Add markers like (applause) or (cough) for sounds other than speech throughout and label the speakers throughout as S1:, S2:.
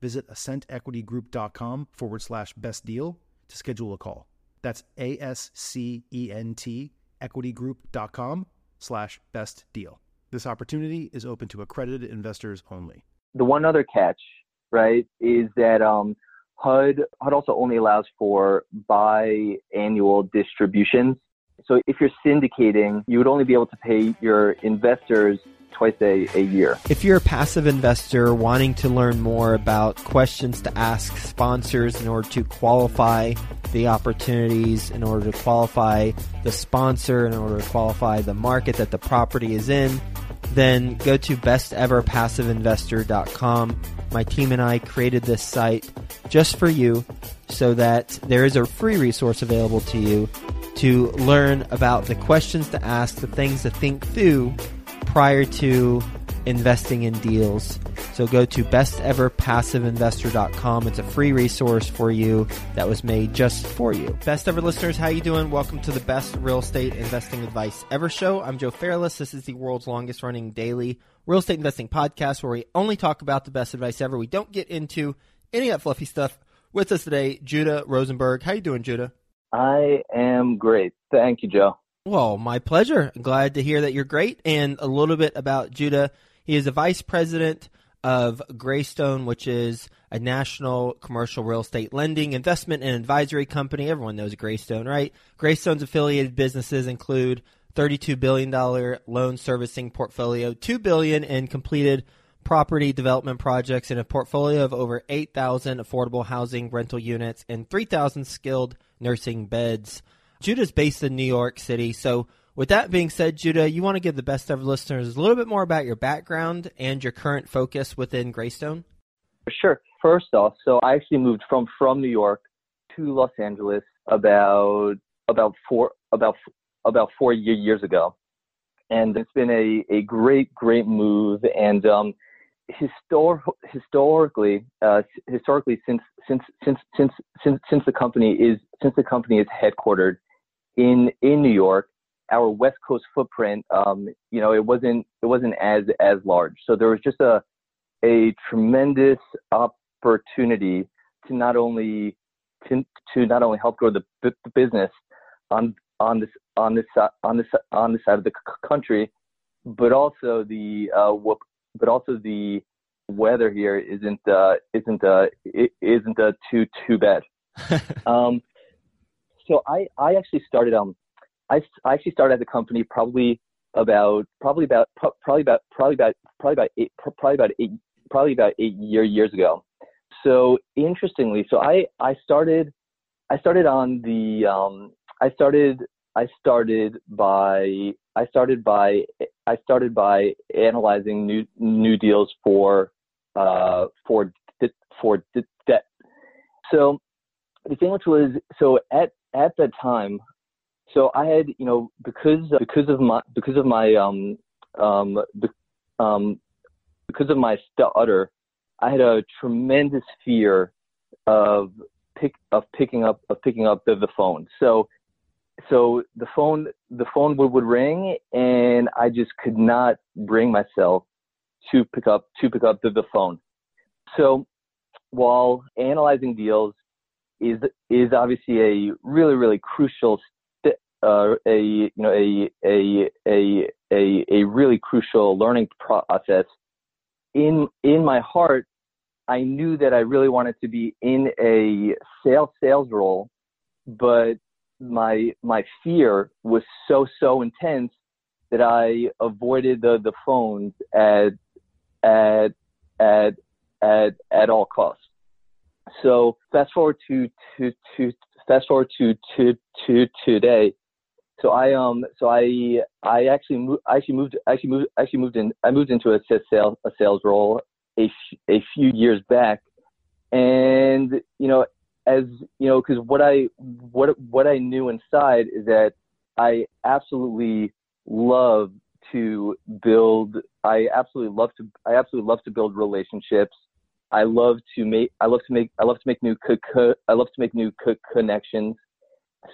S1: visit ascentequitygroup.com forward slash best deal to schedule a call. That's A S C E N T equitygroup.com slash best deal. This opportunity is open to accredited investors only.
S2: The one other catch, right, is that um, HUD HUD also only allows for biannual distributions. So if you're syndicating, you would only be able to pay your investors twice a, a year.
S3: If you're a passive investor wanting to learn more about questions to ask sponsors in order to qualify the opportunities, in order to qualify the sponsor, in order to qualify the market that the property is in, then go to besteverpassiveinvestor.com. My team and I created this site just for you so that there is a free resource available to you to learn about the questions to ask, the things to think through prior to investing in deals. So go to besteverpassiveinvestor.com. It's a free resource for you that was made just for you. Best ever listeners, how you doing? Welcome to the best real estate investing advice ever show. I'm Joe Fairless. This is the world's longest running daily real estate investing podcast where we only talk about the best advice ever. We don't get into any of that fluffy stuff. With us today, Judah Rosenberg. How you doing, Judah?
S2: I am great. Thank you, Joe.
S3: Well, my pleasure. Glad to hear that you're great. And a little bit about Judah. He is a vice president of Greystone, which is a national commercial real estate lending, investment, and advisory company. Everyone knows Greystone, right? Greystone's affiliated businesses include $32 billion loan servicing portfolio, 2 billion in completed property development projects, and a portfolio of over 8,000 affordable housing rental units and 3,000 skilled nursing beds. Judah's based in New York City. So, with that being said, Judah, you want to give the best ever listeners a little bit more about your background and your current focus within Greystone?
S2: Sure. First off, so I actually moved from from New York to Los Angeles about about four about about four years ago, and it's been a, a great great move. And um, histor- historically uh, historically since since since since since since the company is since the company is headquartered in in New York, our West Coast footprint, um, you know, it wasn't it wasn't as as large. So there was just a a tremendous opportunity to not only to, to not only help grow the, the business on on this on this on this on this side of the country, but also the uh, but also the weather here isn't uh, isn't uh, isn't uh, too too bad. (laughs) um, so I, I actually started um I, I actually started at the company probably about probably about probably about probably about probably about eight probably about eight probably about eight year years ago. So interestingly, so I I started I started on the um I started I started by I started by I started by analyzing new new deals for uh for for debt. So the thing which was so at at that time, so I had, you know, because because of my because of my um um, um because of my stutter, I had a tremendous fear of pick of picking up of picking up the, the phone. So so the phone the phone would, would ring and I just could not bring myself to pick up to pick up the, the phone. So while analyzing deals, is is obviously a really really crucial uh, a you know a, a a a a really crucial learning process. In in my heart, I knew that I really wanted to be in a sales sales role, but my my fear was so so intense that I avoided the the phones at at at at at all costs. So fast forward to to to fast forward to to to today. So I um so I I actually moved I actually moved actually moved actually moved in I moved into a sales a sales role a a few years back, and you know as you know because what I what what I knew inside is that I absolutely love to build I absolutely love to I absolutely love to build relationships I love to make I love to make I love to make new co- I love to make new co- connections.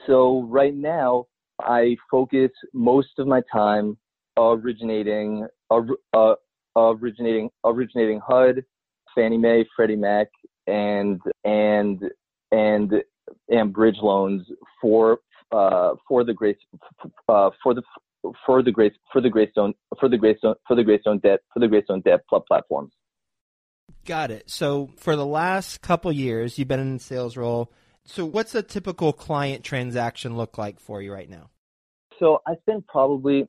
S2: So right now I focus most of my time originating uh, uh, originating originating HUD, Fannie Mae, Freddie Mac, and and and and bridge loans for uh, for the Grace uh, for the for the Grace for the Greystone for the Greystone for the Greystone debt for the Greystone debt platforms.
S3: Got it. So for the last couple years, you've been in sales role. So what's a typical client transaction look like for you right now?
S2: So I spend probably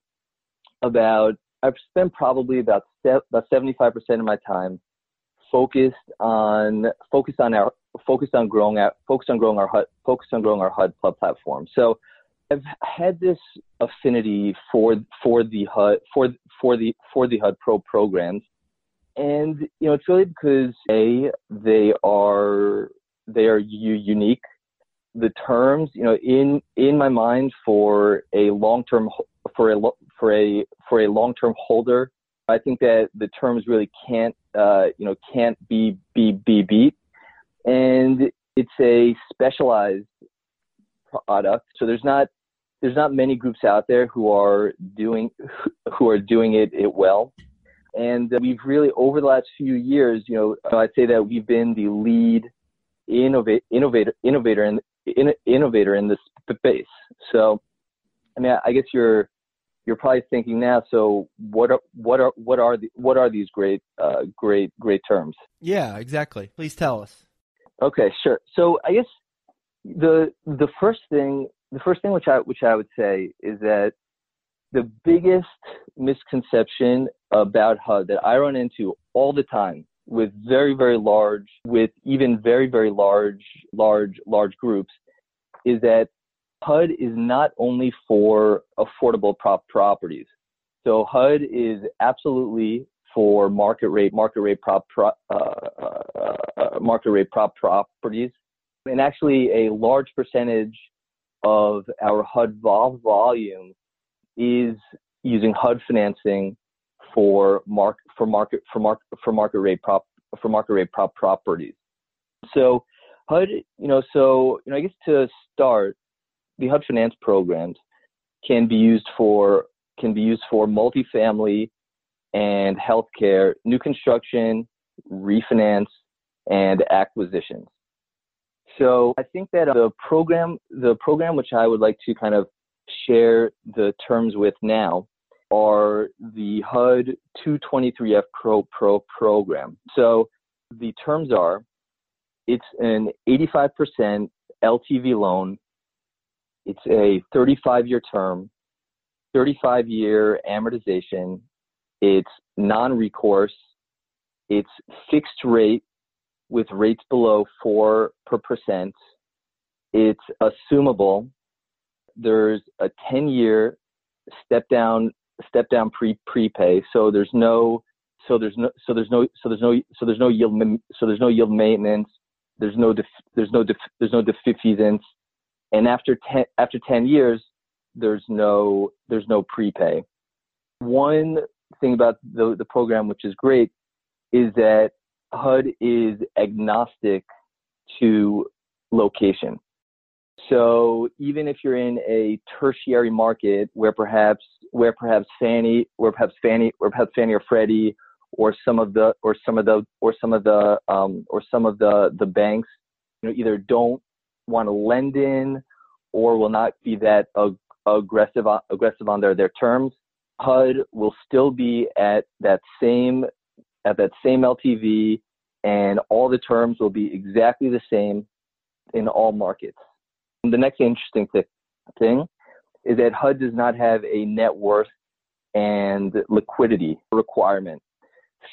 S2: about I've spent probably about about 75% of my time focused on focused on our focused on growing our focused on growing our HUD focused on growing our HUD Club platform. So I've had this affinity for for the HUD for for the for the HUD Pro programs and you know it's really because a they are they are unique. The terms you know in in my mind for a long term for a for a for a long term holder i think that the terms really can't uh, you know can't be be be beat. And it's a specialized product so there's not there's not many groups out there who are doing who are doing it, it well and we've really, over the last few years, you know, I'd say that we've been the lead innovate, innovator, innovator in, in, innovator in this space. So, I mean, I guess you're, you're probably thinking now. So, what are what are what are the what are these great uh, great great terms?
S3: Yeah, exactly. Please tell us.
S2: Okay, sure. So, I guess the the first thing the first thing which I which I would say is that the biggest misconception about HUD that I run into all the time with very, very large, with even very, very large, large, large groups is that HUD is not only for affordable prop properties. So HUD is absolutely for market rate, market rate prop, prop uh, uh, uh, market rate prop properties, and actually a large percentage of our HUD vol- volume is using HUD financing for mark for market for market for market rate prop for market rate prop properties. So HUD, you know, so you know, I guess to start, the HUD finance programs can be used for can be used for multifamily and healthcare, new construction, refinance, and acquisitions. So I think that uh, the program, the program which I would like to kind of share the terms with now are the HUD 223F Pro Pro program. So the terms are it's an 85% LTV loan, it's a 35 year term, 35 year amortization, it's non recourse, it's fixed rate with rates below 4 per percent, it's assumable there's a 10 year step down step down pre prepay. So there's no so there's no so there's no so there's no so there's no yield so there's no yield maintenance. There's no def, there's no def, there's no defeasance, and after 10 after 10 years, there's no there's no prepay. One thing about the the program which is great is that HUD is agnostic to location. So even if you're in a tertiary market where perhaps where perhaps Fannie, where perhaps Fannie, or perhaps Fannie or Freddie, or some of the or some of the or some of the um, or some of the the banks, you know, either don't want to lend in or will not be that ag- aggressive aggressive on their their terms. HUD will still be at that same at that same LTV and all the terms will be exactly the same in all markets. The next interesting thing is that HUD does not have a net worth and liquidity requirement.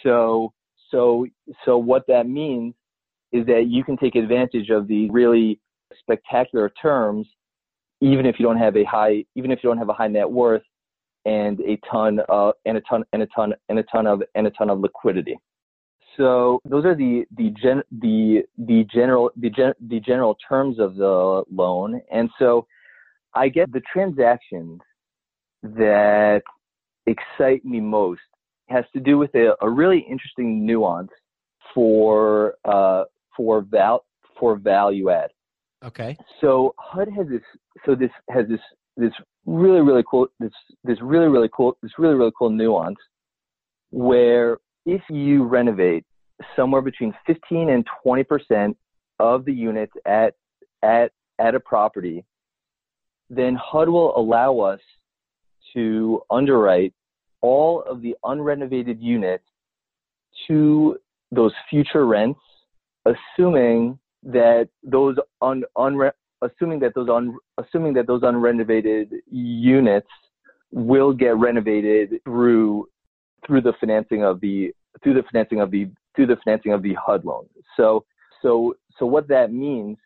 S2: So, so, so what that means is that you can take advantage of these really spectacular terms, even if you don't have a high, even if you don't have a high net worth and a ton of, and a ton, and a ton, and a ton of, and a ton of liquidity. So those are the the gen, the the general the gen, the general terms of the loan, and so I get the transactions that excite me most has to do with a, a really interesting nuance for uh, for val for value add.
S3: Okay.
S2: So HUD has this so this has this this really really cool this this really really cool this really really cool nuance where if you renovate somewhere between 15 and 20 percent of the units at at at a property, then HUD will allow us to underwrite all of the unrenovated units to those future rents, assuming that those un, unre, assuming that those un, assuming that those unrenovated units will get renovated through through the financing of the through the financing of the through the financing of the HUD loan. So so so what that means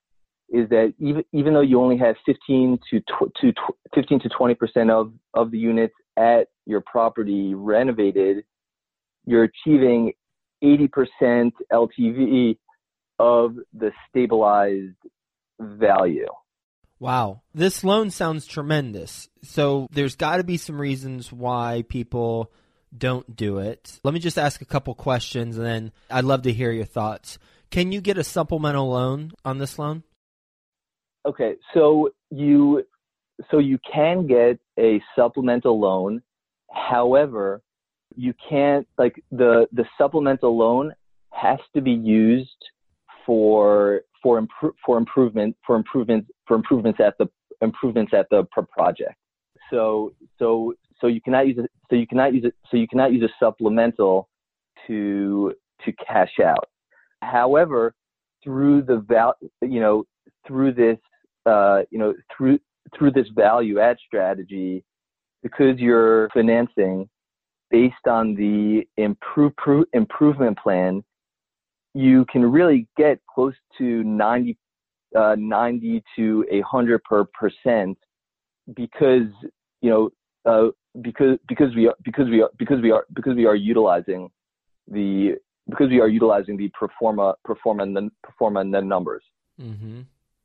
S2: is that even even though you only have 15 to tw- to tw- 15 to 20 percent of of the units at your property renovated, you're achieving 80 percent LTV of the stabilized value.
S3: Wow. This loan sounds tremendous. So there's got to be some reasons why people don't do it. Let me just ask a couple questions and then I'd love to hear your thoughts. Can you get a supplemental loan on this loan?
S2: Okay, so you so you can get a supplemental loan. However, you can't like the the supplemental loan has to be used for for impro- for improvement for improvements for improvements at the improvements at the project. So so so you cannot use it. So you cannot use it. So you cannot use a supplemental to to cash out. However, through the val, you know, through this, uh, you know, through through this value add strategy, because you're financing based on the improve, improvement plan, you can really get close to 90, uh, 90 to 100 per percent because you know uh, because because we are because we are because we are because we are utilizing the because we are utilizing the pro forma performa and then pro forma and then numbers.
S3: Mm-hmm.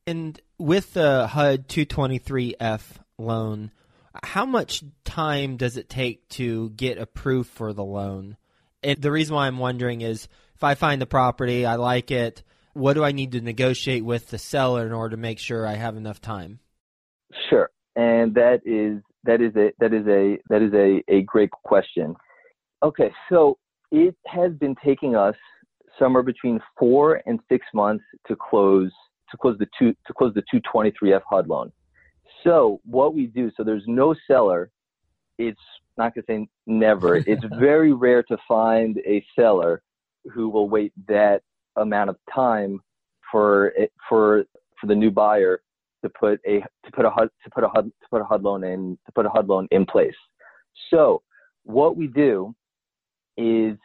S3: And with the HUD 223F loan, how much time does it take to get approved for the loan? And the reason why I'm wondering is if I find the property, I like it, what do I need to negotiate with the seller in order to make sure I have enough time?
S2: Sure. And that is that is a that is a that is a, a great question. Okay, so it has been taking us somewhere between four and six months to close to close the two to close the 223F HUD loan. So what we do, so there's no seller. It's not gonna say never. (laughs) it's very rare to find a seller who will wait that amount of time for it, for for the new buyer to put a to put a HUD to put a to put a HUD loan in to put a HUD loan in place. So what we do is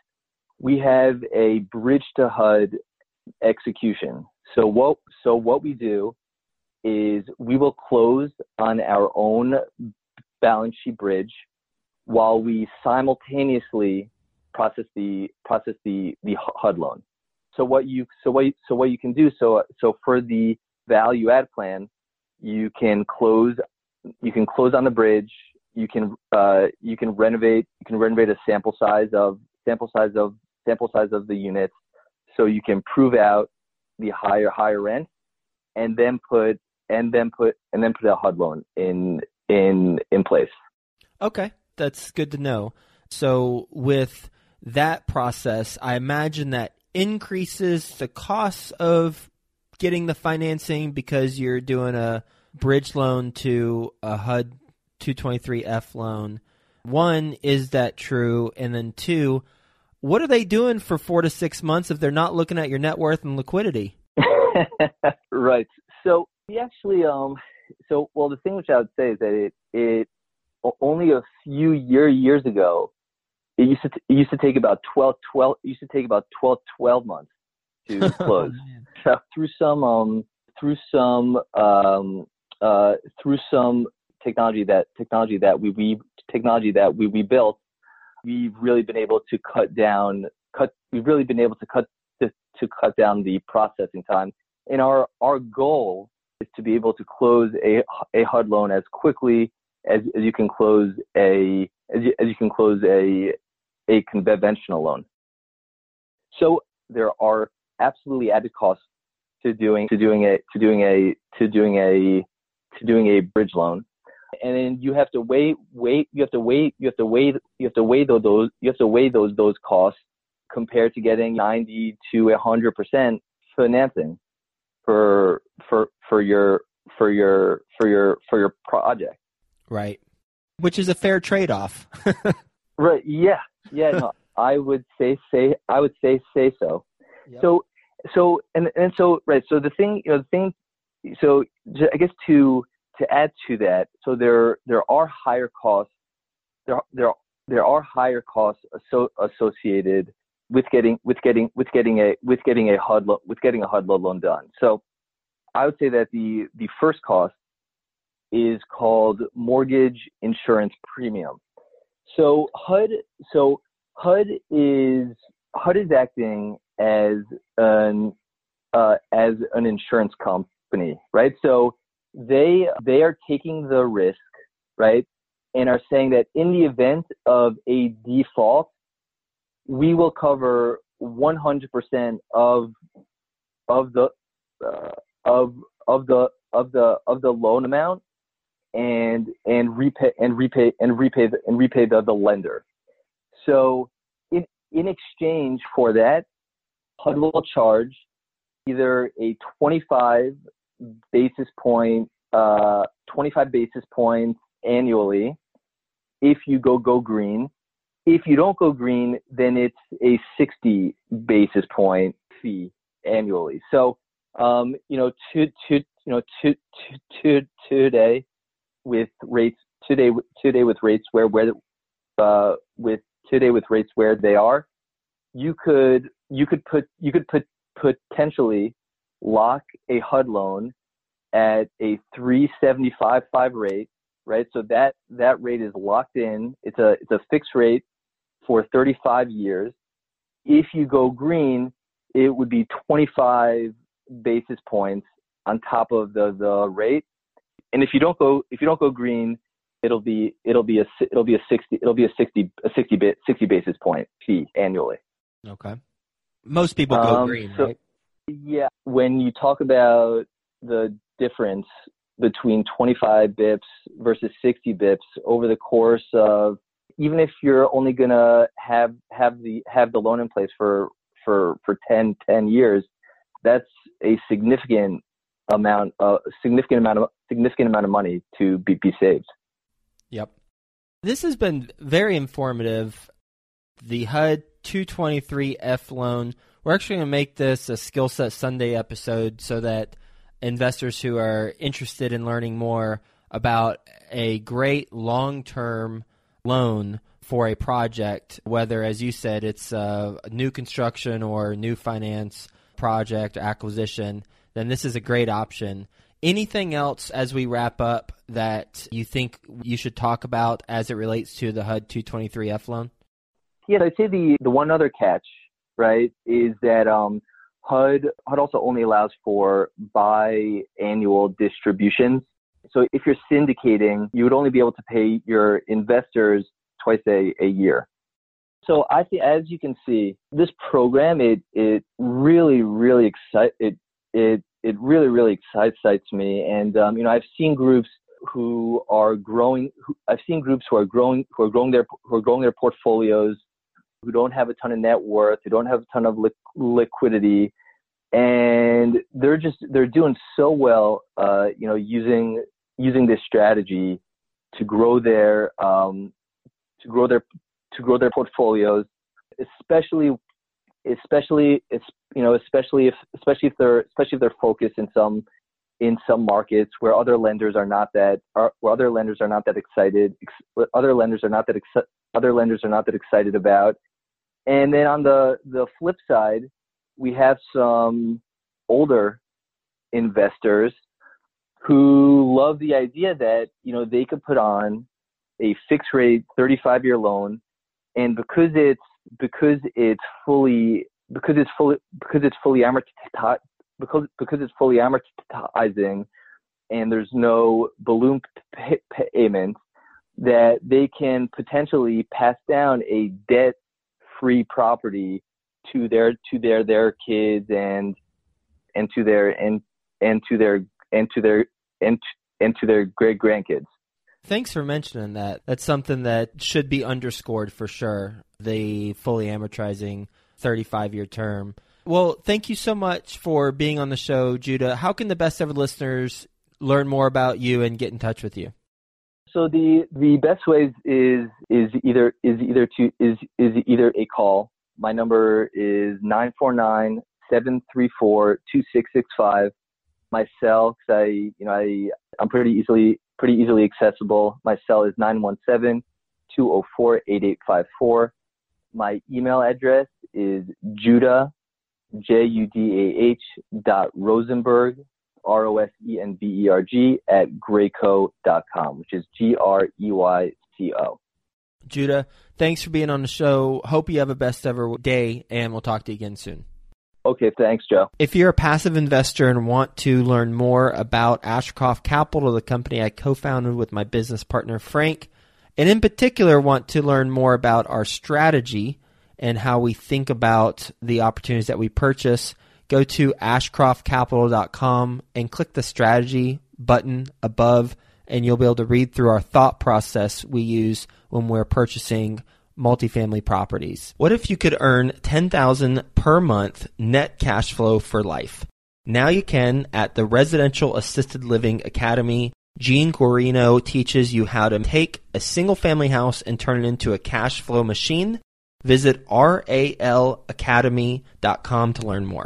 S2: we have a bridge to HUD execution. So what so what we do is we will close on our own balance sheet bridge while we simultaneously process the process the the HUD loan. So what you so what so what you can do so so for the value add plan, you can close you can close on the bridge. You can uh, you can renovate you can renovate a sample size of sample size of sample size of the units, so you can prove out the higher higher rent, and then put and then put and then put a HUD loan in in in place.
S3: Okay, that's good to know. So with that process, I imagine that increases the cost of getting the financing because you're doing a bridge loan to a HUD 223F loan. One, is that true? And then two, what are they doing for four to six months if they're not looking at your net worth and liquidity? (laughs)
S2: right. So we actually, um, so well, the thing which I would say is that it, it only a few year years ago, it used to t- it used to take about 12, 12 it used to take about 12, 12 months to (laughs) close. so through some um through some um uh through some technology that technology that we we technology that we we built, we've really been able to cut down cut we've really been able to cut to, to cut down the processing time. And our our goal is to be able to close a a HUD loan as quickly as, as you can close a as you, as you can close a a conventional loan. So there are absolutely added costs to doing to doing a to doing a to doing a to doing a bridge loan, and then you have to weigh wait you have to weigh you have to weigh you have to weigh those you have to weigh those those costs compared to getting 90 to 100 percent financing for for for your for your for your for your project.
S3: Right. Which is a fair trade off. (laughs)
S2: right. Yeah. Yeah. No, I would say say I would say say so. Yep. So so and and so right. So the thing you know the thing. So I guess to to add to that, so there there are higher costs. There there there are higher costs asso- associated with getting with getting with getting a with getting a HUD lo- with getting a HUD loan done. So I would say that the the first cost is called mortgage insurance premium. So HUD so HUD is HUD is acting as an uh, as an insurance company, right? So they they are taking the risk, right, and are saying that in the event of a default, we will cover 100% of of the uh, of of the of the of the loan amount and and repay and repay and repay the, and repay the, the lender. So in in exchange for that, HUD will charge either a 25 basis point uh, 25 basis points annually if you go go green. If you don't go green, then it's a 60 basis point fee annually. So um, you know, to to you know to to to today with rates today today with rates where where uh, with today with rates where they are, you could you could put you could put potentially lock a HUD loan at a 375 five rate, right? So that that rate is locked in. It's a it's a fixed rate for 35 years. If you go green, it would be 25 basis points on top of the the rate. And if you don't go if you don't go green, it'll be it'll be a it'll be a 60 it'll be a 60 a 60 bit 60 basis point fee annually.
S3: Okay. Most people go um, green, so, right?
S2: Yeah, when you talk about the difference between 25 bips versus 60 bips over the course of even if you're only going to have have the have the loan in place for for for 10 10 years that's a significant amount a significant amount of significant amount of money to be, be saved
S3: yep this has been very informative the HUD 223F loan we're actually going to make this a skill set sunday episode so that investors who are interested in learning more about a great long term loan for a project, whether, as you said, it's a new construction or new finance project acquisition, then this is a great option. Anything else as we wrap up that you think you should talk about as it relates to the HUD 223F loan?
S2: Yeah, I'd say the, the one other catch, right, is that um, HUD, HUD also only allows for biannual distributions. So if you're syndicating, you would only be able to pay your investors twice a, a year. So I think, as you can see, this program it it really really excite it it it really really excites me. And um, you know, I've seen groups who are growing. Who, I've seen groups who are growing who are growing their who are growing their portfolios, who don't have a ton of net worth, who don't have a ton of li- liquidity, and they're just they're doing so well, uh, you know, using using this strategy to grow their um, to grow their to grow their portfolios. especially especially it's you know especially if especially if they're especially if they're focused in some in some markets where other lenders are not that are, where other lenders are not that excited ex, other lenders are not that ex, other lenders are not that excited about and then on the the flip side we have some older investors who love the idea that you know they could put on a fixed rate 35 year loan. And because it's because it's fully because it's fully because it's fully amortized because because it's fully amortizing and there's no balloon payment that they can potentially pass down a debt free property to their to their their kids and and to their and and to their and to their and and to their great grandkids
S3: Thanks for mentioning that. That's something that should be underscored for sure. The fully amortizing 35 year term. Well, thank you so much for being on the show, Judah. How can the best ever listeners learn more about you and get in touch with you?
S2: So the the best ways is is either is either to is is either a call. My number is 949 734 2665 my cell because I, you know, I, I'm pretty easily, pretty easily accessible. My cell is 917-204-8854. My email address is Judah, J-U-D-A-H dot Rosenberg, R-O-S-E-N-B-E-R-G at greyco.com, which is G-R-E-Y-C-O.
S3: Judah, thanks for being on the show. Hope you have a best ever day, and we'll talk to you again soon.
S2: Okay, thanks, Joe.
S3: If you're a passive investor and want to learn more about Ashcroft Capital, the company I co founded with my business partner Frank, and in particular want to learn more about our strategy and how we think about the opportunities that we purchase, go to ashcroftcapital.com and click the strategy button above, and you'll be able to read through our thought process we use when we're purchasing multifamily properties. What if you could earn 10,000 per month net cash flow for life? Now you can at the Residential Assisted Living Academy. Gene Guarino teaches you how to take a single family house and turn it into a cash flow machine. Visit ralacademy.com to learn more.